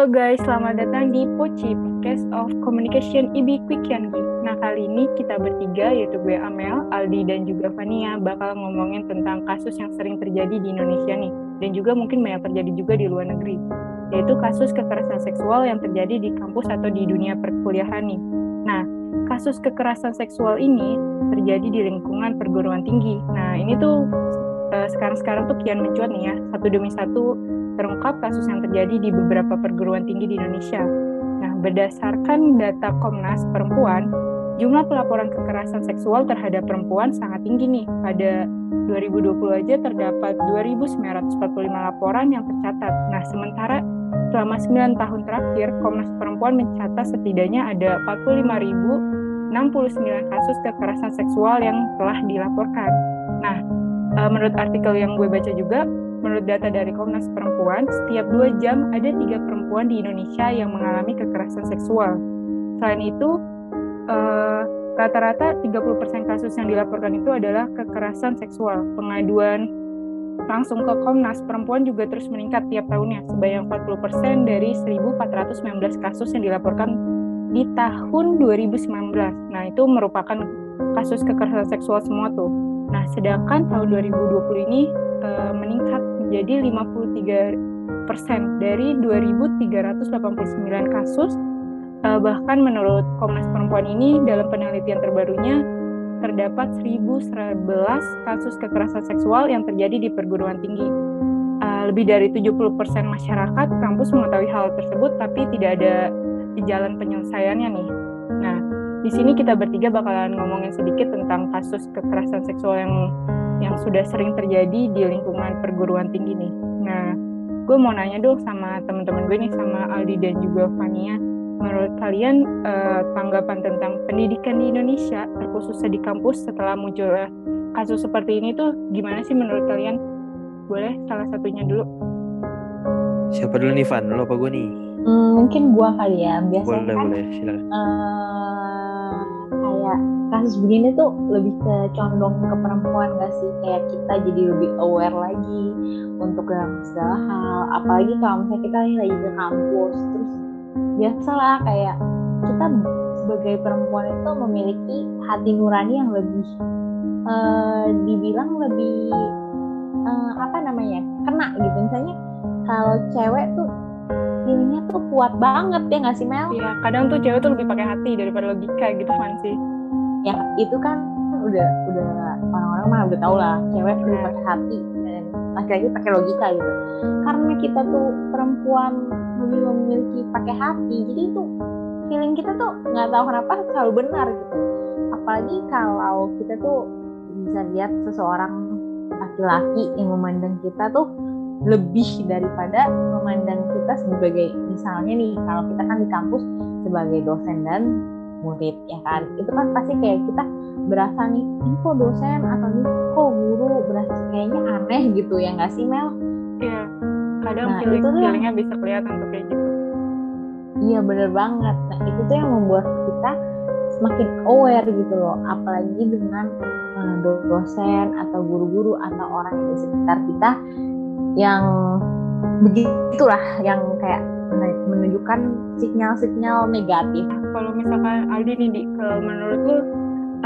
Halo guys, selamat datang di Poci, Podcast of Communication IB Quick Yangi. Nah, kali ini kita bertiga, yaitu gue Amel, Aldi, dan juga Fania, bakal ngomongin tentang kasus yang sering terjadi di Indonesia nih, dan juga mungkin banyak terjadi juga di luar negeri, yaitu kasus kekerasan seksual yang terjadi di kampus atau di dunia perkuliahan nih. Nah, kasus kekerasan seksual ini terjadi di lingkungan perguruan tinggi. Nah, ini tuh sekarang-sekarang tuh kian mencuat nih ya, satu demi satu terungkap kasus yang terjadi di beberapa perguruan tinggi di Indonesia. Nah, berdasarkan data Komnas Perempuan, jumlah pelaporan kekerasan seksual terhadap perempuan sangat tinggi nih. Pada 2020 aja terdapat 2.945 laporan yang tercatat. Nah, sementara selama 9 tahun terakhir, Komnas Perempuan mencatat setidaknya ada 45.069 kasus kekerasan seksual yang telah dilaporkan. Eh, menurut artikel yang gue baca juga, Menurut data dari Komnas Perempuan, setiap dua jam ada tiga perempuan di Indonesia yang mengalami kekerasan seksual. Selain itu, rata rata-rata 30% kasus yang dilaporkan itu adalah kekerasan seksual. Pengaduan langsung ke Komnas Perempuan juga terus meningkat tiap tahunnya, sebanyak 40% dari 1.419 kasus yang dilaporkan di tahun 2019. Nah, itu merupakan kasus kekerasan seksual semua tuh. Nah, sedangkan tahun 2020 ini e, meningkat menjadi 53 persen dari 2.389 kasus. Uh, bahkan menurut Komnas Perempuan ini dalam penelitian terbarunya terdapat 1.011 kasus kekerasan seksual yang terjadi di perguruan tinggi. Uh, lebih dari 70% masyarakat kampus mengetahui hal tersebut tapi tidak ada jalan penyelesaiannya nih. Nah, di sini kita bertiga bakalan ngomongin sedikit tentang kasus kekerasan seksual yang yang sudah sering terjadi di lingkungan perguruan tinggi nih. Nah, gue mau nanya dong sama teman-teman gue nih, sama Aldi dan juga Fania. Menurut kalian eh, tanggapan tentang pendidikan di Indonesia, terkhususnya di kampus setelah muncul kasus seperti ini tuh gimana sih menurut kalian? Boleh salah satunya dulu. Siapa dulu nih Van? Lo apa gue nih? Hmm, mungkin gue kali ya. Biasanya boleh, kan boleh. Silakan. Uh, kasus begini tuh lebih ke condong ke perempuan gak sih? Kayak kita jadi lebih aware lagi untuk dalam segala hal. Apalagi kalau misalnya kita lagi ke kampus terus biasalah kayak kita sebagai perempuan itu memiliki hati nurani yang lebih uh, dibilang lebih uh, apa namanya kena gitu. Misalnya kalau cewek tuh feelingnya tuh kuat banget ya nggak sih Mel? Iya, kadang tuh cewek tuh lebih pakai hati daripada logika gitu kan sih ya itu kan udah udah orang-orang mah udah tau lah cewek udah pakai hati dan laki-laki pakai logika gitu. Karena kita tuh perempuan lebih memiliki pakai hati jadi itu feeling kita tuh nggak tahu kenapa selalu benar gitu. Apalagi kalau kita tuh bisa lihat seseorang laki-laki yang memandang kita tuh lebih daripada memandang kita sebagai misalnya nih kalau kita kan di kampus sebagai dosen dan murid ya kan itu kan pasti kayak kita berasa nih ini kok dosen atau ini kok guru berasa kayaknya aneh gitu ya nggak sih Mel? Iya kadang nah, feeling, itu tuh feelingnya bisa kelihatan tuh kayak gitu. Iya bener banget. Nah itu tuh yang membuat kita semakin aware gitu loh, apalagi dengan uh, dosen atau guru-guru atau orang yang di sekitar kita yang begitulah yang kayak menunjukkan sinyal-sinyal negatif. Kalau misalkan Aldi nih, di, ke menurut lu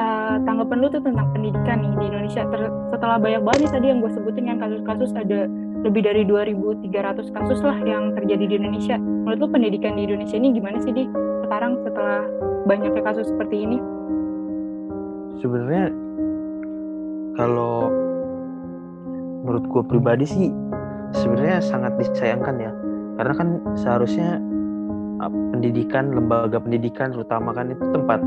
uh, tanggapan lu tuh tentang pendidikan nih di Indonesia ter, setelah banyak banget tadi yang gue sebutin yang kasus-kasus ada lebih dari 2.300 kasus lah yang terjadi di Indonesia. Menurut lu pendidikan di Indonesia ini gimana sih di sekarang setelah banyaknya kasus seperti ini? Sebenarnya kalau menurut gue pribadi sih sebenarnya sangat disayangkan ya karena kan seharusnya pendidikan lembaga pendidikan terutama kan itu tempat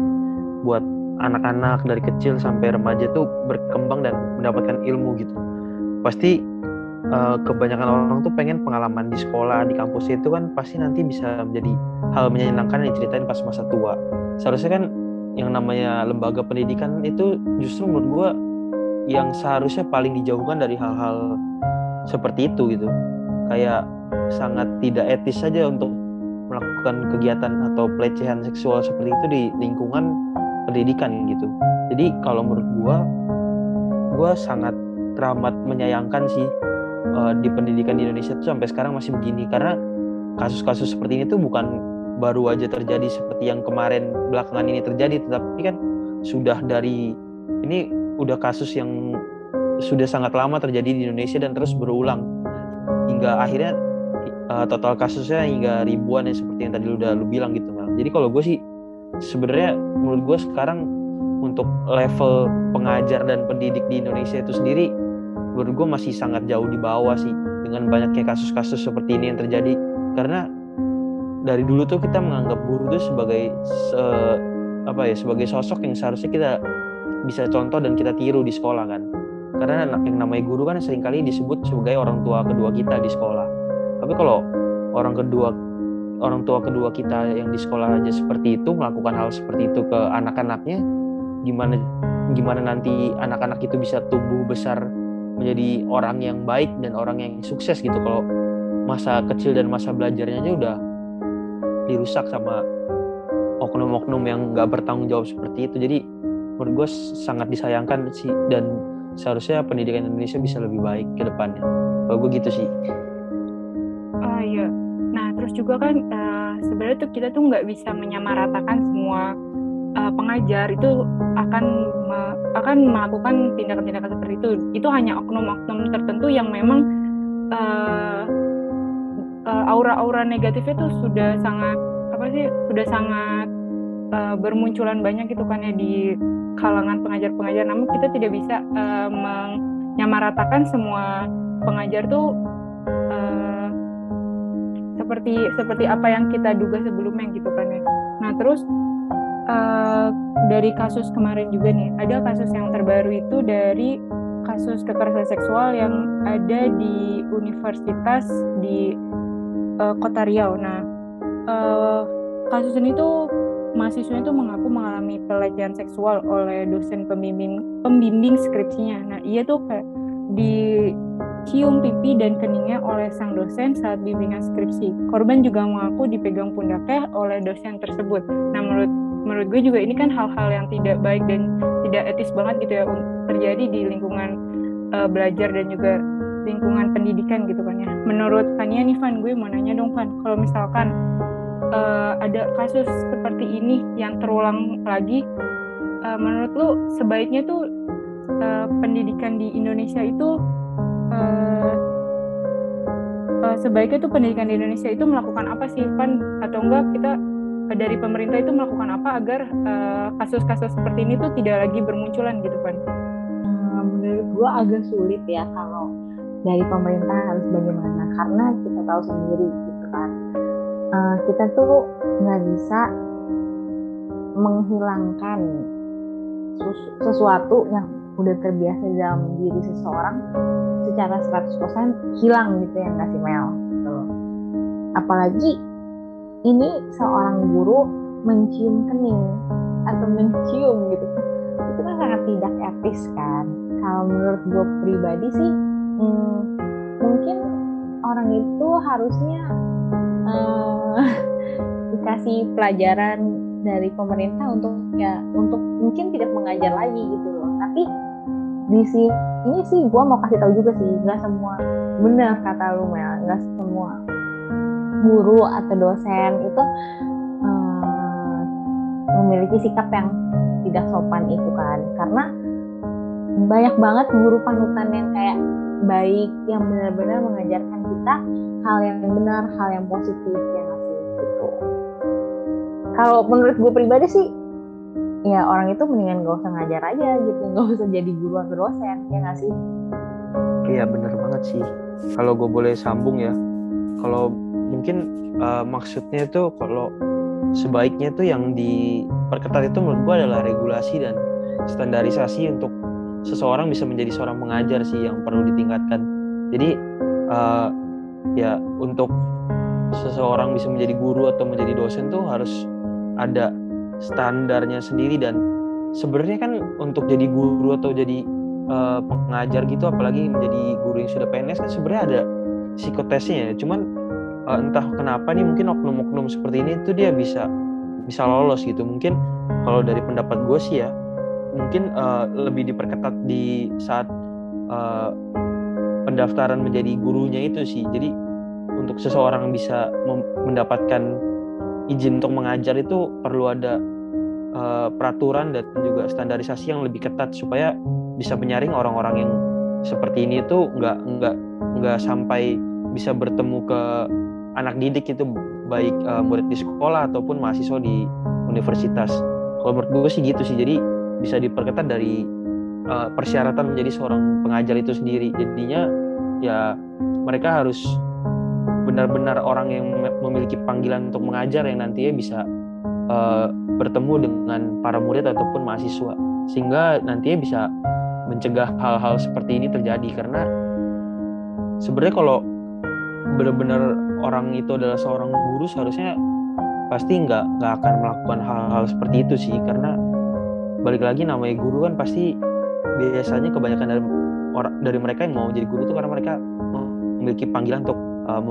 buat anak-anak dari kecil sampai remaja tuh berkembang dan mendapatkan ilmu gitu. Pasti uh, kebanyakan orang tuh pengen pengalaman di sekolah di kampus itu kan pasti nanti bisa menjadi hal menyenangkan yang diceritain pas masa tua. Seharusnya kan yang namanya lembaga pendidikan itu justru menurut gue yang seharusnya paling dijauhkan dari hal-hal seperti itu gitu. Kayak sangat tidak etis saja untuk melakukan kegiatan atau pelecehan seksual seperti itu di lingkungan pendidikan gitu. Jadi kalau menurut gua, gua sangat teramat menyayangkan sih uh, di pendidikan di Indonesia itu sampai sekarang masih begini karena kasus-kasus seperti ini tuh bukan baru aja terjadi seperti yang kemarin belakangan ini terjadi tetapi kan sudah dari ini udah kasus yang sudah sangat lama terjadi di Indonesia dan terus berulang hingga akhirnya uh, total kasusnya hingga ribuan ya seperti yang tadi lu udah lu bilang gitu Mel. Jadi kalau gue sih sebenarnya menurut gue sekarang untuk level pengajar dan pendidik di Indonesia itu sendiri menurut gue masih sangat jauh di bawah sih dengan banyaknya kasus-kasus seperti ini yang terjadi. Karena dari dulu tuh kita menganggap guru tuh sebagai se, apa ya sebagai sosok yang seharusnya kita bisa contoh dan kita tiru di sekolah kan. Karena yang namanya guru kan sering kali disebut sebagai orang tua kedua kita di sekolah tapi kalau orang kedua orang tua kedua kita yang di sekolah aja seperti itu melakukan hal seperti itu ke anak-anaknya gimana gimana nanti anak-anak itu bisa tumbuh besar menjadi orang yang baik dan orang yang sukses gitu. Kalau masa kecil dan masa belajarnya aja udah dirusak sama oknum-oknum yang nggak bertanggung jawab seperti itu. Jadi menurut gue sangat disayangkan sih dan seharusnya pendidikan Indonesia bisa lebih baik ke depannya. Kalau gue gitu sih juga kan uh, sebenarnya tuh kita tuh nggak bisa menyamaratakan semua uh, pengajar itu akan akan melakukan tindakan-tindakan seperti itu. Itu hanya oknum-oknum tertentu yang memang uh, uh, aura-aura negatifnya tuh sudah sangat apa sih sudah sangat uh, bermunculan banyak gitu kan ya di kalangan pengajar-pengajar. Namun kita tidak bisa uh, menyamaratakan semua pengajar tuh uh, seperti seperti apa yang kita duga sebelumnya gitu kan ya nah terus uh, dari kasus kemarin juga nih ada kasus yang terbaru itu dari kasus kekerasan seksual yang ada di universitas di uh, kota Riau. Nah uh, kasus ini tuh mahasiswa itu mengaku mengalami pelecehan seksual oleh dosen pembimbing pembimbing skripsinya. Nah ia tuh kayak dicium pipi dan keningnya oleh sang dosen saat bimbingan skripsi. Korban juga mengaku dipegang pundaknya oleh dosen tersebut. Nah menurut menurut gue juga ini kan hal-hal yang tidak baik dan tidak etis banget gitu ya terjadi di lingkungan uh, belajar dan juga lingkungan pendidikan gitu kan ya. Menurut Fania nih Van, gue mau nanya dong Van, kalau misalkan uh, ada kasus seperti ini yang terulang lagi, uh, menurut lu sebaiknya tuh uh, pendidikan di Indonesia itu uh, uh, sebaiknya tuh pendidikan di Indonesia itu melakukan apa sih Van atau enggak kita dari pemerintah itu melakukan apa agar kasus-kasus uh, seperti ini tuh tidak lagi bermunculan gitu kan? Menurut gue agak sulit ya kalau dari pemerintah harus bagaimana karena kita tahu sendiri gitu kan uh, kita tuh nggak bisa menghilangkan sesuatu yang udah terbiasa dalam diri seseorang secara 100% hilang gitu ya nggak sih Mel gitu. apalagi ini seorang guru mencium kening atau mencium gitu. Itu kan sangat tidak etis kan. Kalau menurut gue pribadi sih hmm, mungkin orang itu harusnya uh, dikasih pelajaran dari pemerintah untuk ya untuk mungkin tidak mengajar lagi gitu loh. Tapi di sini sih gue mau kasih tahu juga sih nggak semua benar kata lu Mel. Nggak semua guru atau dosen itu uh, memiliki sikap yang tidak sopan itu kan. Karena banyak banget guru panutan yang kayak baik yang benar-benar mengajarkan kita hal yang benar, hal yang positif ya sih? Gitu. Kalau menurut gue pribadi sih ya orang itu mendingan gak usah ngajar aja gitu, gak usah jadi guru atau dosen ya nggak sih? Iya bener banget sih. Kalau gue boleh sambung ya, kalau mungkin uh, maksudnya itu kalau sebaiknya tuh yang diperketat itu menurut gue adalah regulasi dan standarisasi untuk seseorang bisa menjadi seorang pengajar sih yang perlu ditingkatkan. Jadi uh, ya untuk seseorang bisa menjadi guru atau menjadi dosen tuh harus ada standarnya sendiri dan sebenarnya kan untuk jadi guru atau jadi uh, pengajar gitu apalagi menjadi guru yang sudah PNS kan sebenarnya ada psikotesnya ya. Cuman uh, entah kenapa nih mungkin oknum-oknum seperti ini tuh dia bisa bisa lolos gitu. Mungkin kalau dari pendapat gue sih ya mungkin uh, lebih diperketat di saat uh, pendaftaran menjadi gurunya itu sih jadi untuk seseorang bisa mendapatkan izin untuk mengajar itu perlu ada uh, peraturan dan juga standarisasi yang lebih ketat supaya bisa menyaring orang-orang yang seperti ini itu nggak nggak nggak sampai bisa bertemu ke anak didik itu baik uh, murid di sekolah ataupun mahasiswa di universitas. Kalau menurut gue sih gitu sih. Jadi bisa diperketat dari uh, persyaratan menjadi seorang pengajar itu sendiri. Jadinya ya mereka harus benar-benar orang yang memiliki panggilan untuk mengajar yang nantinya bisa uh, bertemu dengan para murid ataupun mahasiswa. Sehingga nantinya bisa mencegah hal-hal seperti ini terjadi. Karena sebenarnya kalau benar-benar orang itu adalah seorang guru seharusnya pasti nggak nggak akan melakukan hal-hal seperti itu sih. Karena balik lagi namanya guru kan pasti biasanya kebanyakan dari orang dari mereka yang mau jadi guru itu karena mereka memiliki panggilan untuk uh,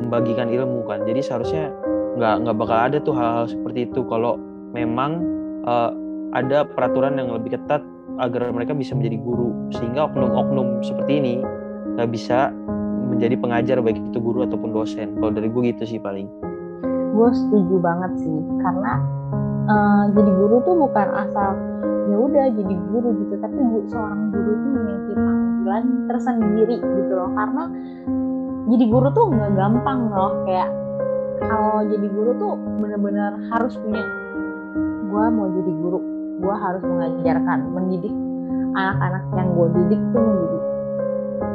membagikan ilmu kan. Jadi seharusnya nggak nggak bakal ada tuh hal-hal seperti itu. Kalau memang uh, ada peraturan yang lebih ketat agar mereka bisa menjadi guru. Sehingga oknum-oknum seperti ini nggak bisa menjadi pengajar baik itu guru ataupun dosen. Kalau dari gue gitu sih paling. Gue setuju banget sih. Karena uh, jadi guru tuh bukan asal ya udah jadi guru gitu. Tapi seorang guru tuh memiliki panggilan tersendiri gitu loh. Karena jadi guru tuh nggak gampang loh kayak kalau jadi guru tuh bener-bener harus punya gue mau jadi guru gue harus mengajarkan mendidik anak-anak yang gue didik tuh menjadi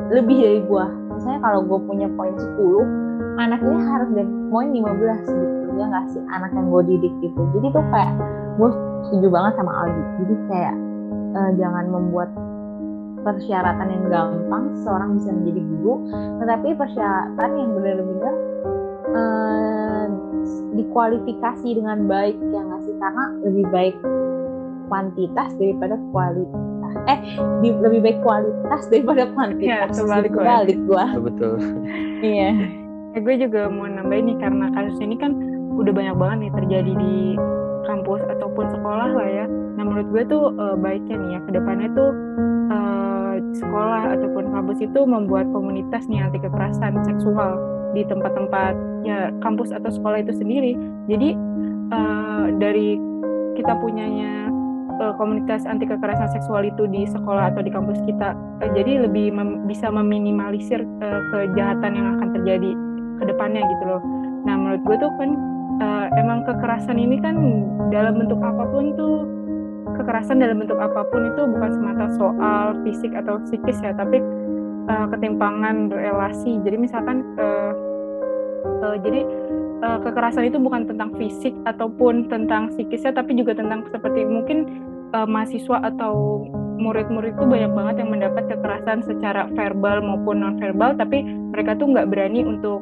lebih dari gue misalnya kalau gue punya poin 10 anaknya harus dari poin 15 gitu ya nggak sih anak yang gue didik gitu. Jadi tuh kayak gue setuju banget sama Aldi. Jadi kayak uh, jangan membuat persyaratan yang gampang seorang bisa menjadi guru tetapi persyaratan yang benar-benar uh, dikualifikasi dengan baik ya nggak sih? Karena lebih baik kuantitas daripada kualitas. Eh di, lebih baik kualitas daripada kuantitas. Ya, balik balik gua. Betul iya. Ya, gue juga mau nambahin nih karena kasus ini kan udah banyak banget nih terjadi di kampus ataupun sekolah lah ya. Nah menurut gue tuh uh, baiknya nih ya ke depannya tuh uh, sekolah ataupun kampus itu membuat komunitas nih anti kekerasan seksual di tempat-tempat ya kampus atau sekolah itu sendiri jadi uh, dari kita punyanya uh, komunitas anti kekerasan seksual itu di sekolah atau di kampus kita uh, jadi lebih mem bisa meminimalisir uh, kejahatan yang akan terjadi ke depannya gitu loh. Nah, menurut gue tuh kan uh, emang kekerasan ini kan dalam bentuk apa pun tuh kekerasan dalam bentuk apa pun itu bukan semata soal fisik atau psikis ya, tapi uh, ketimpangan relasi. Jadi misalkan uh, uh, jadi uh, kekerasan itu bukan tentang fisik ataupun tentang psikisnya tapi juga tentang seperti mungkin uh, mahasiswa atau murid-murid itu banyak banget yang mendapat kekerasan secara verbal maupun non verbal tapi mereka tuh nggak berani untuk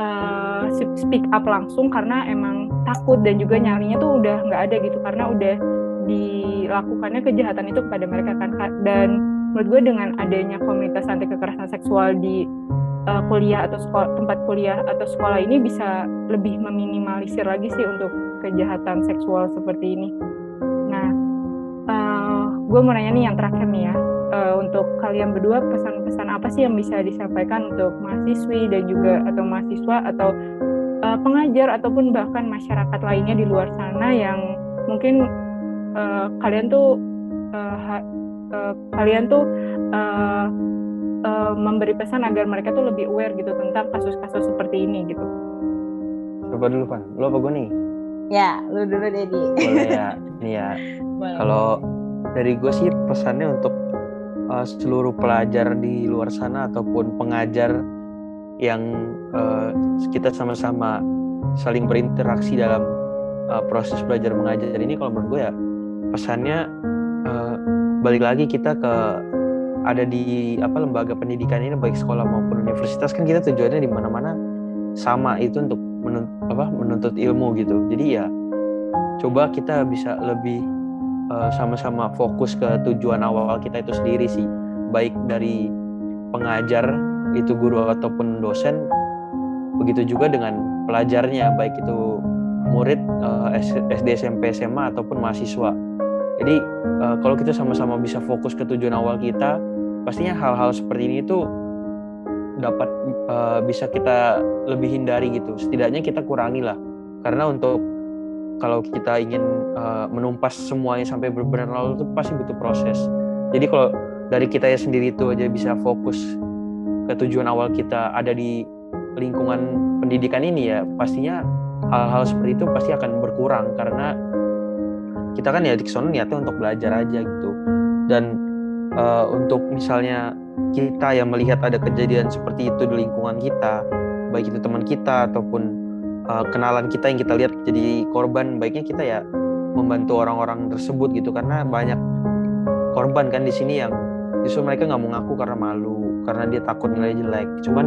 uh, speak up langsung karena emang takut dan juga nyalinya tuh udah nggak ada gitu karena udah dilakukannya kejahatan itu kepada mereka kan dan menurut gue dengan adanya komunitas anti kekerasan seksual di uh, kuliah atau sekolah, tempat kuliah atau sekolah ini bisa lebih meminimalisir lagi sih untuk kejahatan seksual seperti ini. Nah, gue mau nanya nih yang terakhir nih ya uh, untuk kalian berdua pesan-pesan apa sih yang bisa disampaikan untuk mahasiswi dan juga atau mahasiswa atau uh, pengajar ataupun bahkan masyarakat lainnya di luar sana yang mungkin uh, kalian tuh uh, ha, uh, kalian tuh uh, uh, memberi pesan agar mereka tuh lebih aware gitu tentang kasus-kasus seperti ini gitu. Coba dulu pan, lo apa gue nih? Ya, lu dulu Dedi. Boleh ya, nih ya. Kalau dari gue sih pesannya untuk uh, seluruh pelajar di luar sana ataupun pengajar yang uh, kita sama-sama saling berinteraksi dalam uh, proses belajar mengajar ini kalau menurut gue ya pesannya uh, balik lagi kita ke ada di apa lembaga pendidikan ini baik sekolah maupun universitas kan kita tujuannya di mana-mana sama itu untuk menuntut, apa menuntut ilmu gitu. Jadi ya coba kita bisa lebih eh, sama-sama fokus ke tujuan awal kita itu sendiri sih. Baik dari pengajar itu guru ataupun dosen begitu juga dengan pelajarnya baik itu murid uh, SD SMP SMA ataupun mahasiswa jadi uh, kalau kita sama-sama bisa fokus ke tujuan awal kita pastinya hal-hal seperti ini itu dapat uh, bisa kita lebih hindari gitu. Setidaknya kita kurangi lah. Karena untuk kalau kita ingin uh, menumpas semuanya sampai benar-benar lalu itu pasti butuh proses. Jadi kalau dari kita ya sendiri itu aja bisa fokus ke tujuan awal kita ada di lingkungan pendidikan ini ya pastinya hal-hal seperti itu pasti akan berkurang. Karena kita kan ya di sana niatnya untuk belajar aja gitu. Dan uh, untuk misalnya kita yang melihat ada kejadian seperti itu di lingkungan kita baik itu teman kita ataupun uh, kenalan kita yang kita lihat jadi korban baiknya kita ya membantu orang-orang tersebut gitu. Karena banyak korban kan di sini yang justru mereka nggak mau ngaku karena malu karena dia takut nilai jelek. Cuman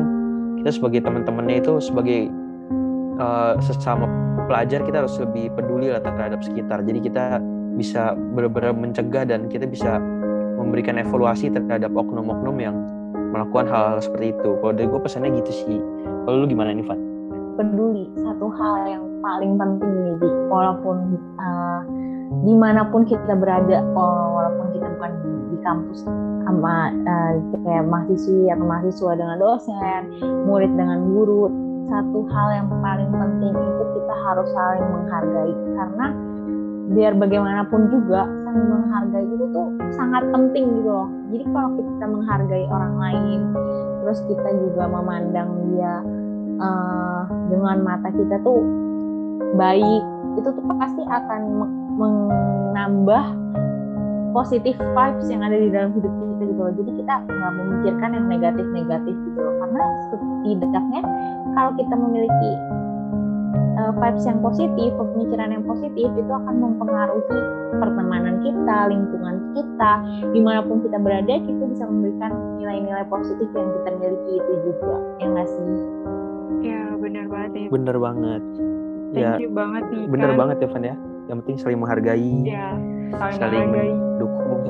kita sebagai teman-temannya itu sebagai uh, sesama pelajar kita harus lebih peduli lah terhadap sekitar. Jadi kita bisa benar-benar mencegah dan kita bisa memberikan evaluasi terhadap oknum-oknum yang melakukan hal-hal seperti itu. Kalau dari gue pesannya gitu sih. Kalau lu gimana nih Van? peduli satu hal yang paling penting nih di walaupun uh, di mana pun kita berada walaupun kita bukan di kampus sama uh, kayak mahasiswi atau mahasiswa dengan dosen murid dengan guru satu hal yang paling penting itu kita harus saling menghargai. Karena biar bagaimanapun juga saling menghargai itu tuh sangat penting gitu loh. Jadi kalau kita menghargai orang lain terus kita juga memandang dia uh, dengan mata kita tuh baik itu tuh pasti akan menambah positif vibes yang ada di dalam hidup kita gitu loh. Jadi kita nggak memikirkan yang negatif-negatif gitu loh. Karena setidaknya kalau kita memiliki uh, vibes yang positif, pemikiran yang positif itu akan mempengaruhi pertemanan kita, lingkungan kita, di mana pun kita berada kita bisa memberikan nilai-nilai positif yang kita miliki itu juga, yang nggak sih? Ya benar banget ya. Benar banget. Thank ya, you banget nih. Benar banget ya Van ya. Yang penting saling menghargai. Ya, saling, saling menghargai. dukung.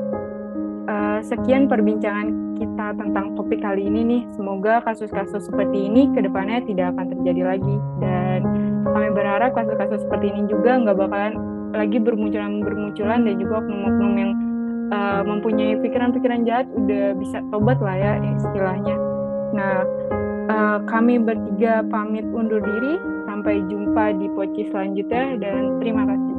Uh, sekian perbincangan kita tentang topik kali ini nih. Semoga kasus-kasus seperti ini ke depannya tidak akan terjadi lagi. Dan kami berharap kasus-kasus seperti ini juga nggak bakalan lagi bermunculan-bermunculan dan juga oknum-oknum yang uh, mempunyai pikiran-pikiran jahat udah bisa tobat lah ya istilahnya. Nah, uh, kami bertiga pamit undur diri. Sampai jumpa di poci selanjutnya dan terima kasih.